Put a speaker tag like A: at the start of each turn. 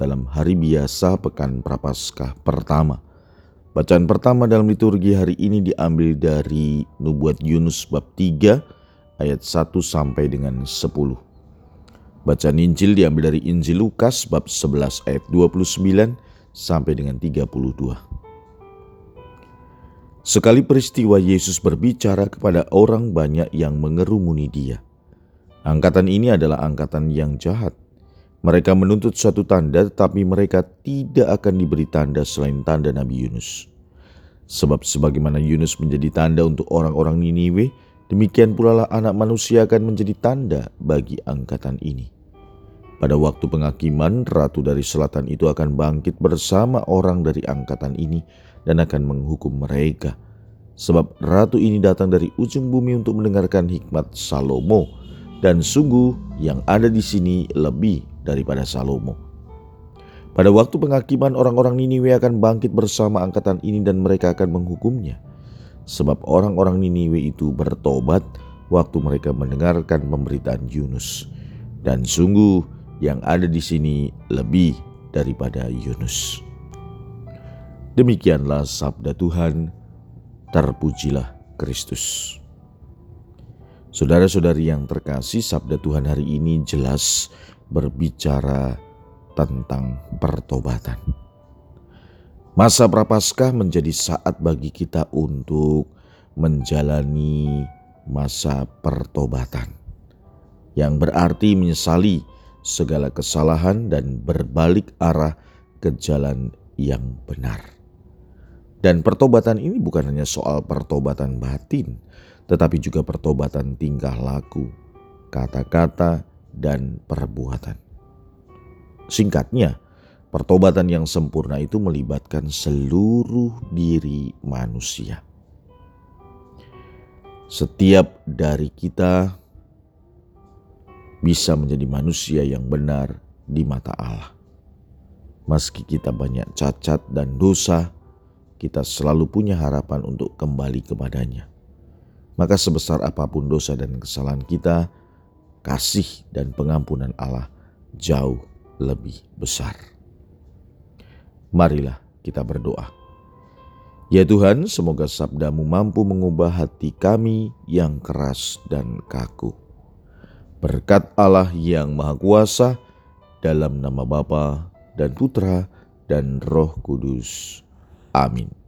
A: dalam hari biasa Pekan Prapaskah pertama. Bacaan pertama dalam liturgi hari ini diambil dari Nubuat Yunus bab 3 ayat 1 sampai dengan 10. Bacaan Injil diambil dari Injil Lukas bab 11 ayat 29 sampai dengan 32. Sekali peristiwa Yesus berbicara kepada orang banyak yang mengerumuni dia. Angkatan ini adalah angkatan yang jahat mereka menuntut suatu tanda, tetapi mereka tidak akan diberi tanda selain tanda Nabi Yunus. Sebab sebagaimana Yunus menjadi tanda untuk orang-orang Niniwe, demikian pula lah anak manusia akan menjadi tanda bagi angkatan ini. Pada waktu penghakiman, ratu dari selatan itu akan bangkit bersama orang dari angkatan ini dan akan menghukum mereka. Sebab ratu ini datang dari ujung bumi untuk mendengarkan hikmat Salomo, dan sungguh yang ada di sini lebih daripada Salomo. Pada waktu penghakiman orang-orang Niniwe akan bangkit bersama angkatan ini dan mereka akan menghukumnya. Sebab orang-orang Niniwe itu bertobat waktu mereka mendengarkan pemberitaan Yunus. Dan sungguh yang ada di sini lebih daripada Yunus. Demikianlah sabda Tuhan, terpujilah Kristus. Saudara-saudari yang terkasih, sabda Tuhan hari ini jelas berbicara tentang pertobatan. Masa Prapaskah menjadi saat bagi kita untuk menjalani masa pertobatan yang berarti menyesali segala kesalahan dan berbalik arah ke jalan yang benar. Dan pertobatan ini bukan hanya soal pertobatan batin, tetapi juga pertobatan tingkah laku, kata-kata, dan perbuatan. Singkatnya, pertobatan yang sempurna itu melibatkan seluruh diri manusia. Setiap dari kita bisa menjadi manusia yang benar di mata Allah. Meski kita banyak cacat dan dosa, kita selalu punya harapan untuk kembali kepadanya. Maka sebesar apa pun dosa dan kesalahan kita, kasih dan pengampunan Allah jauh lebih besar. Marilah kita berdoa. Ya Tuhan, semoga sabdamu mampu mengubah hati kami yang keras dan kaku. Berkat Allah yang Maha Kuasa, dalam nama Bapa dan Putra dan Roh Kudus. Amin.